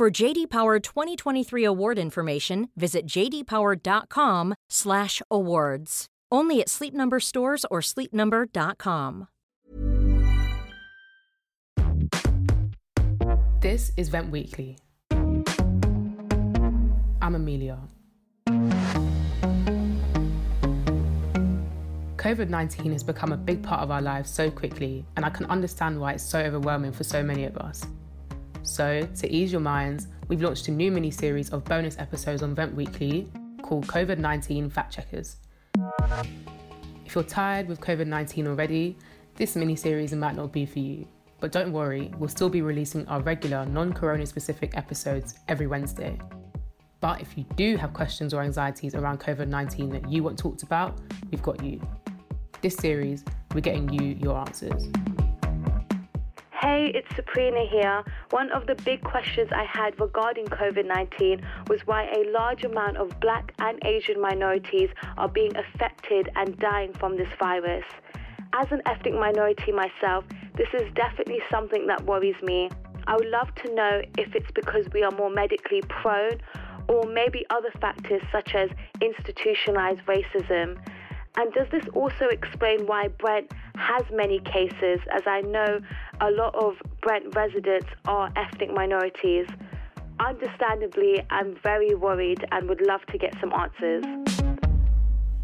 For JD Power 2023 award information, visit jdpower.com/awards. Only at Sleep Number stores or sleepnumber.com. This is Vent Weekly. I'm Amelia. COVID 19 has become a big part of our lives so quickly, and I can understand why it's so overwhelming for so many of us. So, to ease your minds, we've launched a new mini series of bonus episodes on Vent Weekly called COVID 19 Fact Checkers. If you're tired with COVID 19 already, this mini series might not be for you. But don't worry, we'll still be releasing our regular non corona specific episodes every Wednesday. But if you do have questions or anxieties around COVID 19 that you want talked about, we've got you. This series, we're getting you your answers. Hey, it's Sabrina here. One of the big questions I had regarding COVID 19 was why a large amount of black and Asian minorities are being affected and dying from this virus. As an ethnic minority myself, this is definitely something that worries me. I would love to know if it's because we are more medically prone or maybe other factors such as institutionalized racism. And does this also explain why Brent has many cases, as I know a lot of Brent residents are ethnic minorities? Understandably, I'm very worried and would love to get some answers.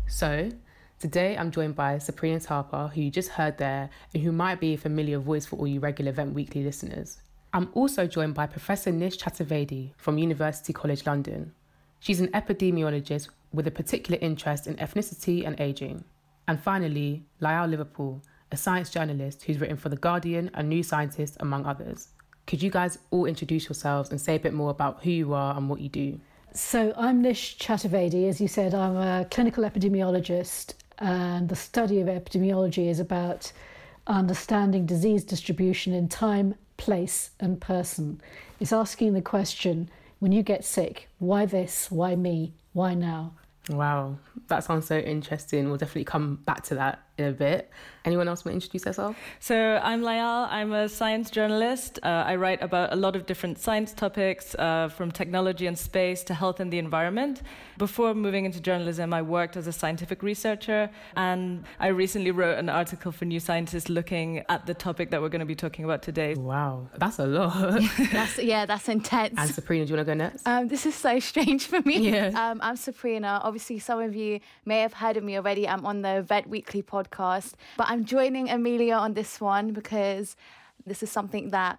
So, today I'm joined by Sabrina Tarpa, who you just heard there, and who might be a familiar voice for all you regular Vent Weekly listeners. I'm also joined by Professor Nish Chaturvedi from University College London. She's an epidemiologist with a particular interest in ethnicity and ageing. And finally, Layal Liverpool, a science journalist who's written for The Guardian and New Scientist, among others. Could you guys all introduce yourselves and say a bit more about who you are and what you do? So, I'm Nish Chaturvedi. As you said, I'm a clinical epidemiologist, and the study of epidemiology is about understanding disease distribution in time, place, and person. It's asking the question when you get sick, why this? Why me? Why now? Wow, that sounds so interesting. We'll definitely come back to that in a bit. Anyone else want to introduce themselves? So I'm Layal. I'm a science journalist. Uh, I write about a lot of different science topics, uh, from technology and space to health and the environment. Before moving into journalism, I worked as a scientific researcher, and I recently wrote an article for New Scientist looking at the topic that we're going to be talking about today. Wow, that's a lot. that's yeah, that's intense. And Sabrina, do you want to go next? Um, this is so strange for me. Yeah. Um, I'm Sabrina. Obviously, some of you may have heard of me already. I'm on the Vent Weekly podcast, but I'm joining Amelia on this one because this is something that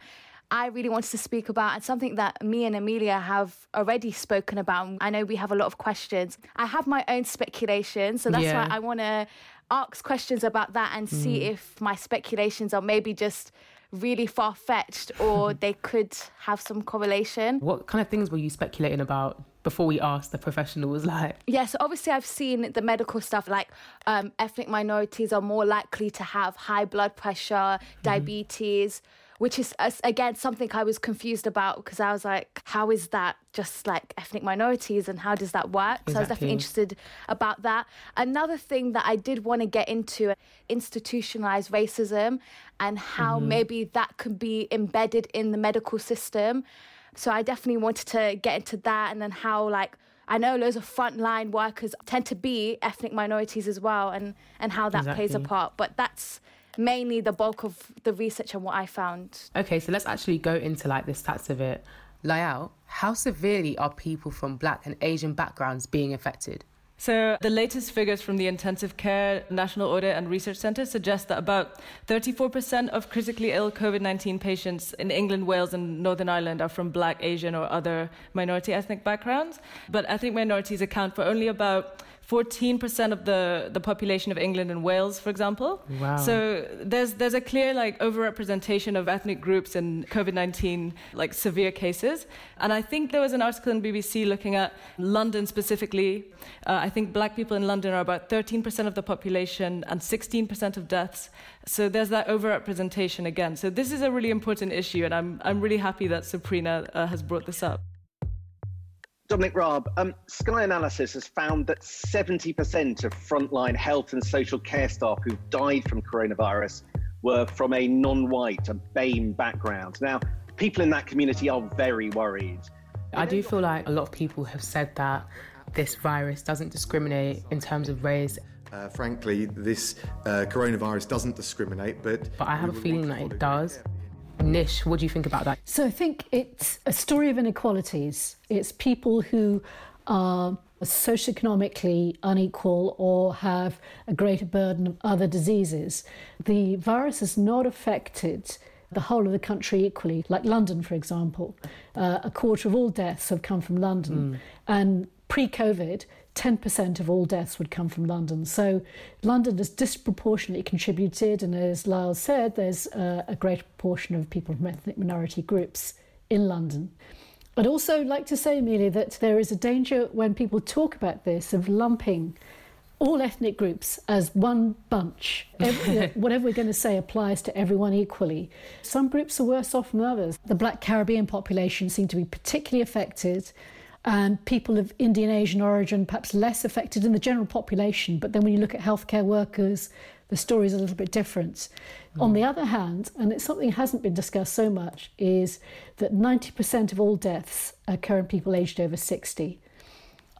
I really wanted to speak about and something that me and Amelia have already spoken about. I know we have a lot of questions. I have my own speculation, so that's Yeah. why I want to ask questions about that and see mm. if my speculations are maybe just really far fetched or they could have some correlation. What kind of things were you speculating about before we asked the professional was Like, Yeah, so obviously I've seen the medical stuff like um, ethnic minorities are more likely to have high blood pressure, diabetes, which is again something I was confused about because I was like, how is that just like ethnic minorities and how does that work? So I was definitely interested about that. Another thing that I did want to get into institutionalized racism and how maybe that could be embedded in the medical system. So I definitely wanted to get into that and then how like I know loads of frontline workers tend to be ethnic minorities as well and and how that plays a part. But that's mainly the bulk of the research and what I found. okay, so let's actually go into like the stats of it. Layal, how severely are people from black and Asian backgrounds being affected? So, the latest figures from the Intensive Care National Audit and Research Centre suggest that about 34% of critically ill COVID 19 patients in England, Wales, and Northern Ireland are from black, Asian, or other minority ethnic backgrounds. But ethnic minorities account for only about 14% of the, the population of England and Wales, for example. Wow. So there's there's a clear like overrepresentation of ethnic groups in COVID-19 like severe cases. And I think there was an article in BBC looking at London specifically. Uh, I think black people in London are about 13% of the population and 16% of deaths. So there's that overrepresentation again. So this is a really important issue, and I'm I'm really happy that Sabrina uh, has brought this up. Dominic Raab, um, Sky Analysis has found that 70% of frontline health and social care staff who died from coronavirus were from a non white, a BAME background. Now, people in that community are very worried. I do feel like a lot of people have said that this virus doesn't discriminate in terms of race. Uh, frankly, this uh, coronavirus doesn't discriminate, but. But I have a feeling that it does. Nish, what do you think about that? So I think it's a story of inequalities. It's people who are socioeconomically unequal or have a greater burden of other diseases. The virus has not affected the whole of the country equally, like London, for example. Uh, a quarter of all deaths have come from London. Mm. And pre COVID, 10% of all deaths would come from London. So London has disproportionately contributed, and as Layal said, there's uh, a greater proportion of people from ethnic minority groups in London. I'd also like to say, Amelia, that there is a danger when people talk about this of lumping all ethnic groups as one bunch. Every, whatever we're going to say applies to everyone equally. Some groups are worse off than others. The black Caribbean population seem to be particularly affected and people of Indian Asian origin perhaps less affected in the general population. But then when you look at healthcare workers, the story is a little bit different. Mm. On the other hand, and it's something that hasn't been discussed so much, is that 90% of all deaths occur in people aged over 60.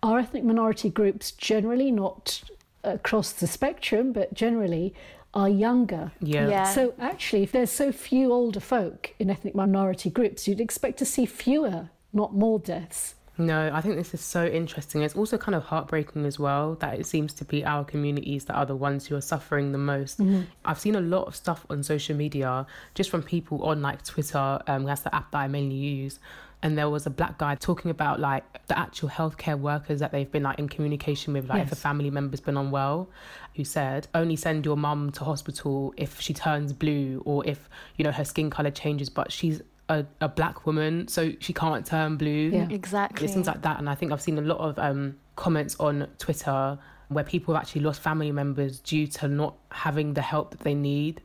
Our ethnic minority groups generally, not across the spectrum, but generally, are younger. Yeah. yeah. So actually, if there's so few older folk in ethnic minority groups, you'd expect to see fewer, not more deaths. No, I think this is so interesting. It's also kind of heartbreaking as well that it seems to be our communities that are the ones who are suffering the most. Mm-hmm. I've seen a lot of stuff on social media just from people on like Twitter, um, that's the app that I mainly use. And there was a black guy talking about like the actual healthcare workers that they've been like in communication with, like yes. if a family member's been unwell, who said only send your mum to hospital if she turns blue or if you know her skin color changes, but she's a, a black woman, so she can't turn blue. Yeah, exactly. things like that. And I think I've seen a lot of um, comments on Twitter where people have actually lost family members due to not having the help that they need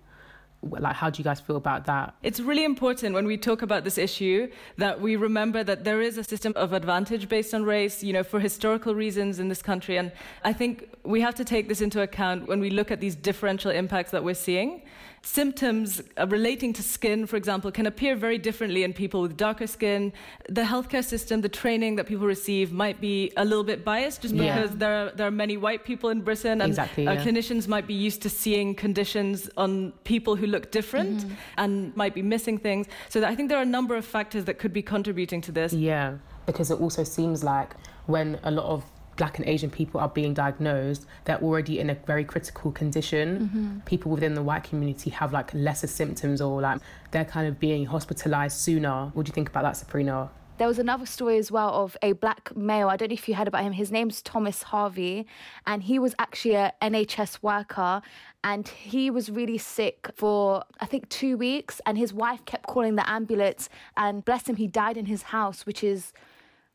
like how do you guys feel about that it's really important when we talk about this issue that we remember that there is a system of advantage based on race you know for historical reasons in this country and i think we have to take this into account when we look at these differential impacts that we're seeing symptoms uh, relating to skin, for example, can appear very differently in people with darker skin. The healthcare system, the training that people receive might be a little bit biased just yeah. because there are, there are many white people in Britain and exactly, uh, yeah. clinicians might be used to seeing conditions on people who look different mm-hmm. and might be missing things. So I think there are a number of factors that could be contributing to this. Yeah, because it also seems like when a lot of black and Asian people are being diagnosed, they're already in a very critical condition. Mm-hmm. People within the white community have like lesser symptoms or like they're kind of being hospitalized sooner. What do you think about that, Sabrina? There was another story as well of a black male. I don't know if you heard about him. His name's Thomas Harvey, and he was actually a NHS worker. And he was really sick for, I think, two weeks. And his wife kept calling the ambulance. And bless him, he died in his house, which is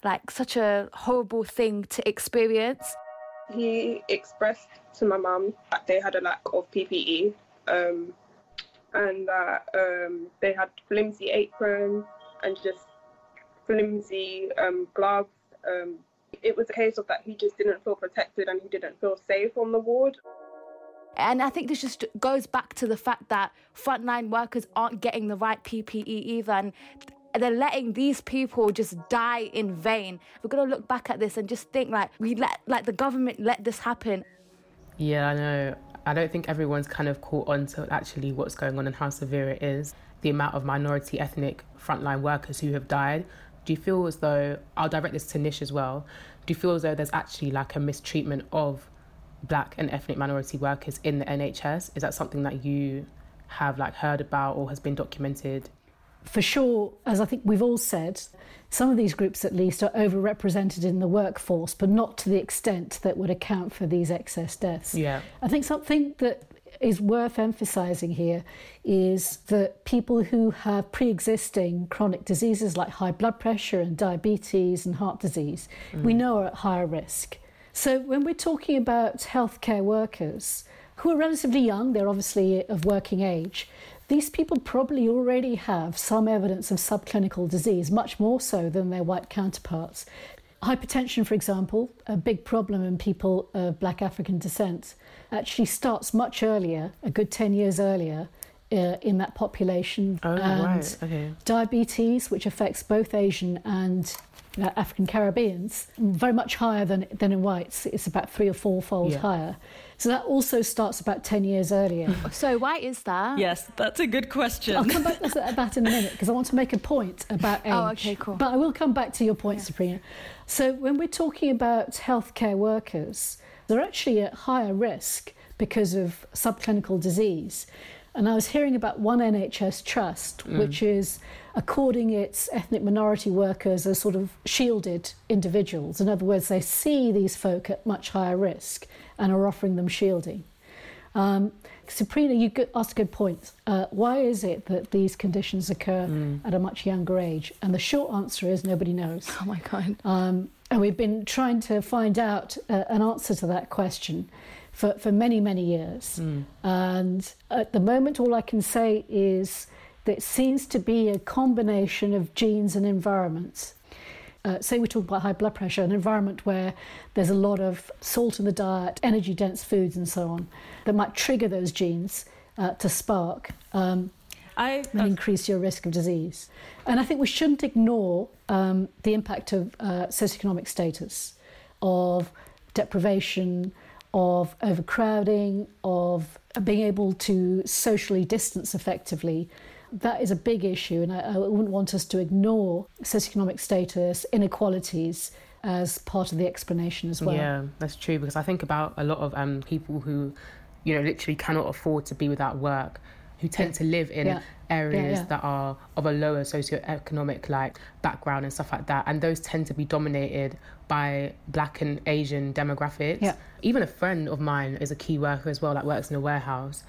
like such a horrible thing to experience. He expressed to my mum that they had a lack of PPE um, and that um, they had flimsy aprons and just flimsy um, gloves. Um, it was a case of that he just didn't feel protected and he didn't feel safe on the ward. And I think this just goes back to the fact that frontline workers aren't getting the right PPE either. And they're letting these people just die in vain. We're gonna look back at this and just think like we let like the government let this happen. Yeah, I know. I don't think everyone's kind of caught on to actually what's going on and how severe it is. The amount of minority ethnic frontline workers who have died. Do you feel as though I'll direct this to Nish as well? Do you feel as though there's actually like a mistreatment of black and ethnic minority workers in the NHS? Is that something that you have like heard about or has been documented? For sure, as I think we've all said, some of these groups at least are overrepresented in the workforce, but not to the extent that would account for these excess deaths. Yeah. I think something that is worth emphasizing here is that people who have pre existing chronic diseases like high blood pressure and diabetes and heart disease, mm. we know are at higher risk. So when we're talking about healthcare workers who are relatively young, they're obviously of working age, these people probably already have some evidence of subclinical disease, much more so than their white counterparts. Hypertension, for example, a big problem in people of black African descent, actually starts much earlier, a good 10 years earlier, uh, in that population. Oh, and right. Okay. Diabetes, which affects both Asian and uh, African Caribbeans, very much higher than, than in whites. It's about three or four fold yeah. higher. So that also starts about 10 years earlier. so why is that? Yes, that's a good question. I'll come back to that in a minute because I want to make a point about age. Oh, okay, cool. But I will come back to your point, yeah. Sabrina. So when we're talking about healthcare workers, they're actually at higher risk because of subclinical disease. And I was hearing about one NHS trust, mm. which is according its ethnic minority workers as sort of shielded individuals. In other words, they see these folk at much higher risk and are offering them shielding. Um, Sabrina, you asked a good point. Uh, why is it that these conditions occur mm. at a much younger age? And the short answer is nobody knows. Oh my God. Um, and we've been trying to find out uh, an answer to that question for, for many, many years. Mm. And at the moment, all I can say is that it seems to be a combination of genes and environments uh, say we talk about high blood pressure, an environment where there's a lot of salt in the diet, energy dense foods, and so on, that might trigger those genes uh, to spark um, I, and increase your risk of disease. And I think we shouldn't ignore um, the impact of uh, socioeconomic status, of deprivation, of overcrowding, of being able to socially distance effectively that is a big issue, and I, I wouldn't want us to ignore socioeconomic status, inequalities as part of the explanation as well. Yeah, that's true because I think about a lot of um, people who, you know, literally cannot afford to be without work, who tend yeah. to live in yeah. Areas yeah, that are of a lower socioeconomic like background and stuff like that, and those tend to be dominated by Black and Asian demographics. yeah. Even a friend of mine is a key worker as well, that works in a warehouse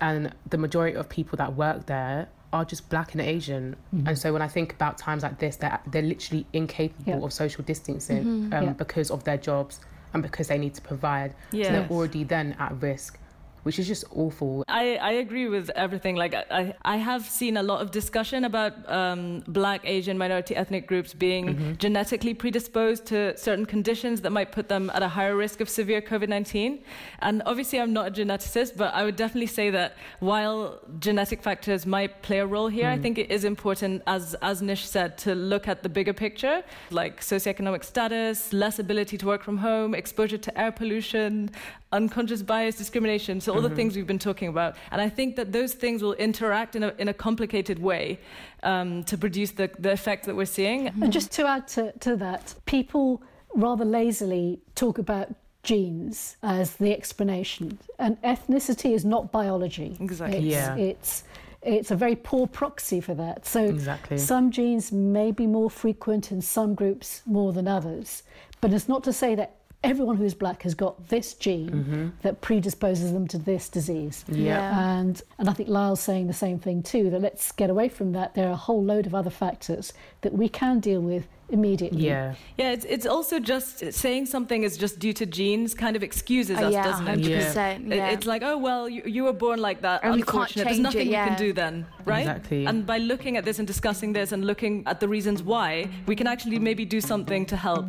and the majority of people that work there are just black and Asian. Mm-hmm. And so when I think about times like this, they're, they're literally incapable of social distancing mm-hmm. um, because of their jobs and because they need to provide. Yeah. So they're already then at risk which is just awful. I, I agree with everything. Like I, I have seen a lot of discussion about um, black, Asian, minority ethnic groups being mm-hmm. genetically predisposed to certain conditions that might put them at a higher risk of severe COVID-19. And obviously I'm not a geneticist, but I would definitely say that while genetic factors might play a role here, mm. I think it is important, as, as Nish said, to look at the bigger picture, like socioeconomic status, less ability to work from home, exposure to air pollution, unconscious bias, discrimination. So all mm-hmm. the things we've been talking about. And I think that those things will interact in a, in a complicated way um, to produce the, the effect that we're seeing. And just to add to, to that, people rather lazily talk about genes as the explanation. And ethnicity is not biology. Exactly. It's, yeah. It's, it's a very poor proxy for that. So exactly. some genes may be more frequent in some groups more than others. But it's not to say that everyone who's black has got this gene mm-hmm. that predisposes them to this disease. Yeah. yeah. And and I think Layal's saying the same thing too, that let's get away from that. There are a whole load of other factors that we can deal with immediately. Yeah. Yeah, it's it's also just saying something is just due to genes kind of excuses uh, us, yeah, doesn't it? 100%, yeah. It's like, oh well, you, you were born like that. And unfortunate. There's nothing it, yeah. you can do then, right? Exactly. And by looking at this and discussing this and looking at the reasons why, we can actually maybe do something to help.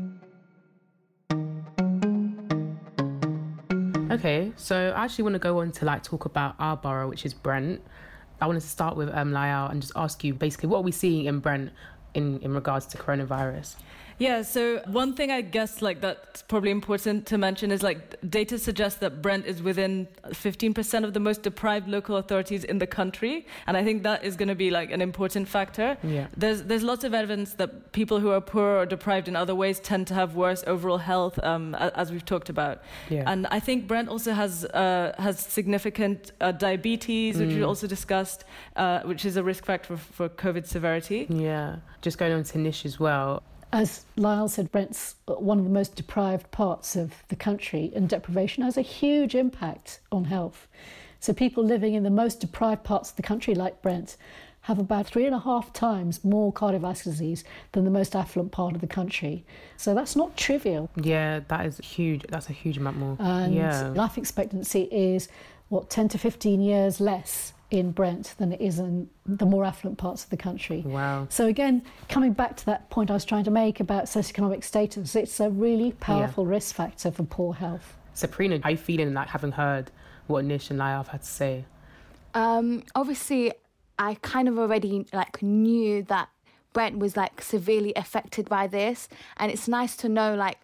Okay, so I actually want to go on to like talk about our borough, which is Brent. I wanted to start with um, and just ask you basically what are we seeing in Brent in, in regards to coronavirus? Yeah, so one thing I guess like that's probably important to mention is like data suggests that Brent is within 15% of the most deprived local authorities in the country, and I think that is going to be like an important factor. Yeah. There's there's lots of evidence that people who are poor or deprived in other ways tend to have worse overall health, um, as we've talked about. Yeah. And I think Brent also has uh, has significant uh, diabetes, which we Mm. also discussed, uh, which is a risk factor for, for COVID severity. Yeah. Just going on to Nish as well. As Layal said, Brent's one of the most deprived parts of the country, and deprivation has a huge impact on health. So, people living in the most deprived parts of the country, like Brent, have about three and a half times more cardiovascular disease than the most affluent part of the country. So, that's not trivial. Yeah, that is huge. That's a huge amount more. And yeah. life expectancy is, what, 10 to 15 years less in Brent than it is in the more affluent parts of the country. Wow. So again, coming back to that point I was trying to make about socioeconomic status, it's a really powerful risk factor for poor health. Sabrina, how you feeling like having heard what Nish and Layal have had to say? Um, obviously, I kind of already like knew that Brent was like severely affected by this, and it's nice to know like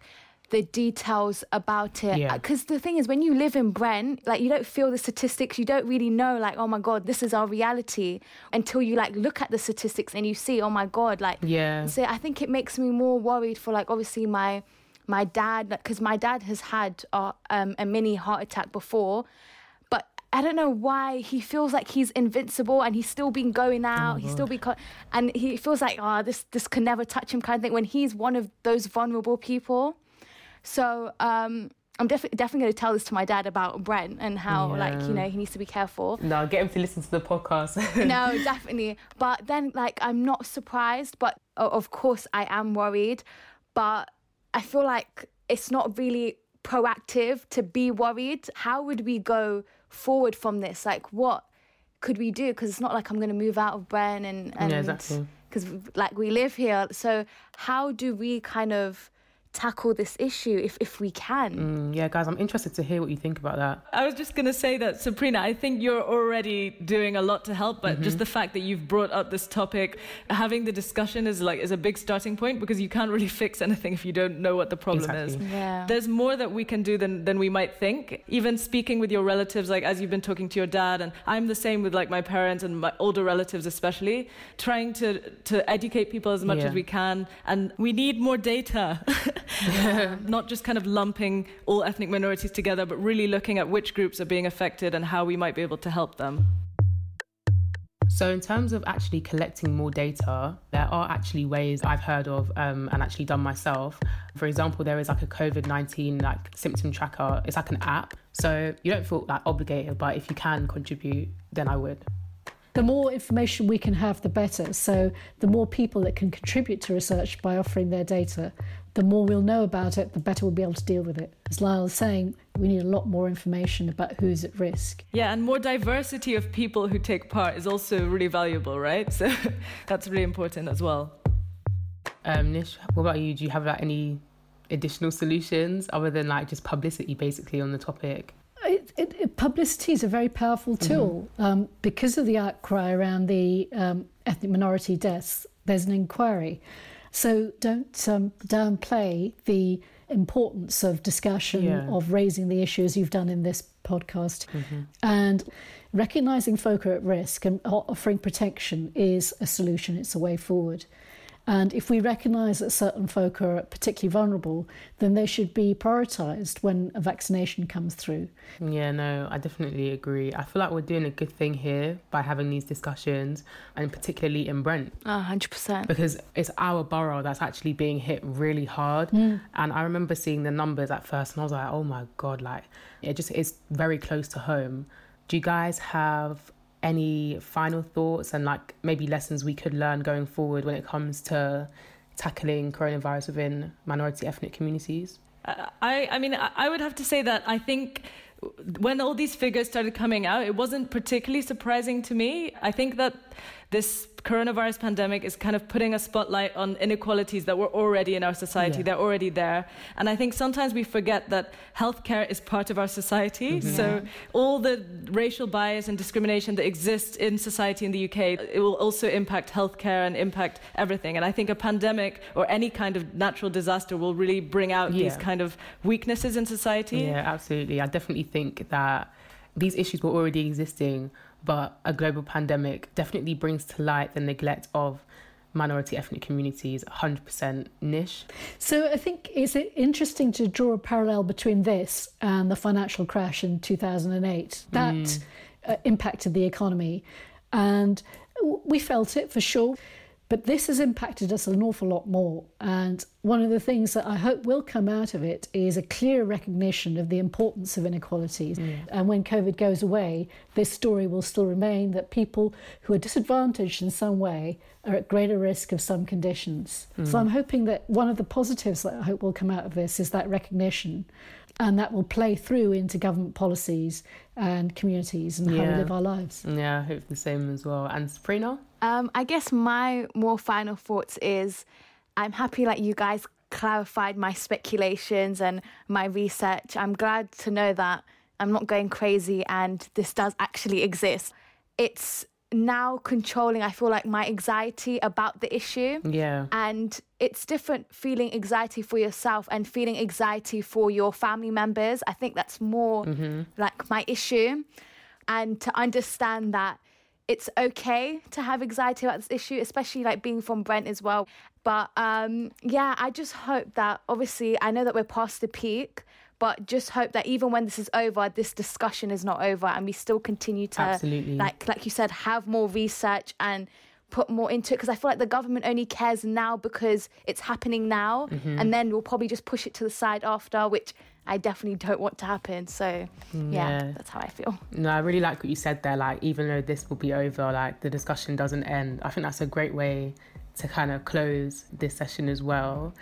the details about it. Yeah. Because the thing is, when you live in Brent, like you don't feel the statistics, you don't really know like, oh my god, this is our reality until you like look at the statistics and you see, oh my god, like. Yeah. So I think it makes me more worried for like obviously my my dad because my dad has had uh, um, a mini heart attack before but I don't know why he feels like he's invincible and he's still been going out. he's still been, co- and he feels like, oh, this this can never touch him, kind of thing. When he's one of those vulnerable people, so um, I'm definitely definitely going to tell this to my dad about Brent and how like you know he needs to be careful. No, get him to listen to the podcast. no, definitely. But then, like, I'm not surprised, but of course, I am worried. But I feel like it's not really proactive to be worried. How would we go forward from this? Like, what could we do? Because it's not like I'm going to move out of Bren and, and Yeah, exactly. because like we live here. So how do we kind of tackle this issue if if we can? Mm, yeah, guys, I'm interested to hear what you think about that. I was just going to say that, Sabrina, I think you're already doing a lot to help, but just the fact that you've brought up this topic, having the discussion is like is a big starting point because you can't really fix anything if you don't know what the problem Exactly. is. Yeah. There's more that we can do than, than we might think. Even speaking with your relatives, like as you've been talking to your dad, and I'm the same with like my parents and my older relatives especially, trying to to educate people as much Yeah. as we can. And we need more data. Not just kind of lumping all ethnic minorities together, but really looking at which groups are being affected and how we might be able to help them. So, in terms of actually collecting more data, there are actually ways I've heard of um, and actually done myself. For example, there is like a COVID 19 like symptom tracker. It's like an app. So, you don't feel like obligated, but if you can contribute, then I would. The more information we can have, the better. So, the more people that can contribute to research by offering their data, the more we'll know about it, the better we'll be able to deal with it. As Layal was saying, we need a lot more information about who's at risk. Yeah, and more diversity of people who take part is also really valuable, right? So that's really important as well. Um, Nish, what about you? Do you have like any additional solutions other than like just publicity basically on the topic? It, it, it, publicity is a very powerful tool. Um, because of the outcry around the um, ethnic minority deaths, there's an inquiry. So don't um, downplay the importance of discussion, Yeah. of raising the issues you've done in this podcast. And recognizing folk are at risk and offering protection is a solution, it's a way forward. And if we recognise that certain folk are particularly vulnerable, then they should be prioritised when a vaccination comes through. Yeah, no, I definitely agree. I feel like we're doing a good thing here by having these discussions, and particularly in Brent, A hundred percent. because it's our borough that's actually being hit really hard. Hmm. And I remember seeing the numbers at first, and I was like, oh my god, like it just is very close to home. Do you guys have any final thoughts and like maybe lessons we could learn going forward when it comes to tackling coronavirus within minority ethnic communities? I, I mean, I would have to say that I think when all these figures started coming out, it wasn't particularly surprising to me. I think that this coronavirus pandemic is kind of putting a spotlight on inequalities that were already in our society. Yeah. They're already there. And I think sometimes we forget that healthcare is part of our society. Mm-hmm. So all the racial bias and discrimination that exists in society in the UK, it will also impact healthcare and impact everything. And I think a pandemic or any kind of natural disaster will really bring out yeah. these kind of weaknesses in society. Yeah, absolutely. I definitely think that these issues were already existing but a global pandemic definitely brings to light the neglect of minority ethnic communities 100% Nish. So I think it's interesting to draw a parallel between this and the financial crash in 2008. That mm. uh, impacted the economy and we felt it for sure. But this has impacted us an awful lot more. And one of the things that I hope will come out of it is a clear recognition of the importance of inequalities. Yeah. And when COVID goes away, this story will still remain that people who are disadvantaged in some way are at greater risk of some conditions. Mm. So I'm hoping that one of the positives that I hope will come out of this is that recognition. And that will play through into government policies and communities and yeah. how we live our lives. Yeah, I hope the same as well. And Sabrina? Um, I guess my more final thoughts is I'm happy like you guys clarified my speculations and my research. I'm glad to know that I'm not going crazy and this does actually exist. It's now controlling, I feel like, my anxiety about the issue. Yeah. And it's different feeling anxiety for yourself and feeling anxiety for your family members. I think that's more mm-hmm. like my issue. And to understand that it's okay to have anxiety about this issue, especially like being from Brent as well. But um, yeah, I just hope that obviously I know that we're past the peak, but just hope that even when this is over, this discussion is not over, and we still continue to Absolutely. like like you said, have more research and put more into it because I feel like the government only cares now because it's happening now, mm-hmm. and then we'll probably just push it to the side after, which I definitely don't want to happen. So yeah, yeah, that's how I feel. No, I really like what you said there. Like even though this will be over, like the discussion doesn't end. I think that's a great way to kind of close this session as well.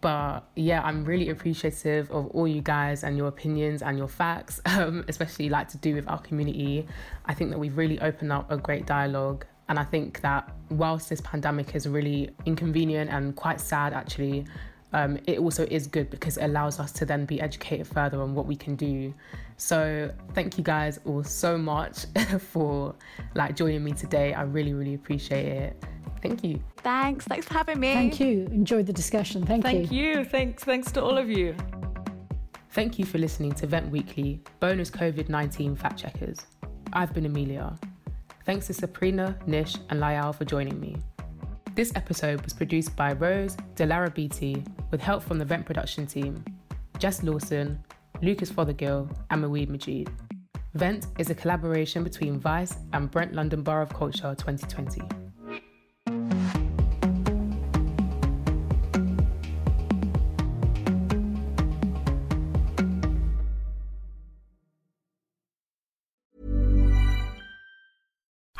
But yeah, I'm really appreciative of all you guys and your opinions and your facts, um, especially like to do with our community. I think that we've really opened up a great dialogue. And I think that whilst this pandemic is really inconvenient and quite sad, actually, um, it also is good because it allows us to then be educated further on what we can do. So thank you guys all so much for like joining me today. I really, really appreciate it. Thank you. Thanks. Thanks for having me. Thank you. Enjoyed the discussion. Thank, thank you. Thank you. Thanks. Thanks to all of you. Thank you for listening to Vent Weekly, bonus COVID 19 fact checkers. I've been Amelia. Thanks to Sabrina, Nish, and Layal for joining me. This episode was produced by Rose Delara Beatty with help from the Vent production team, Jess Lawson, Lucas Fothergill, and Maweed Majid. Vent is a collaboration between Vice and Brent London Borough of Culture 2020.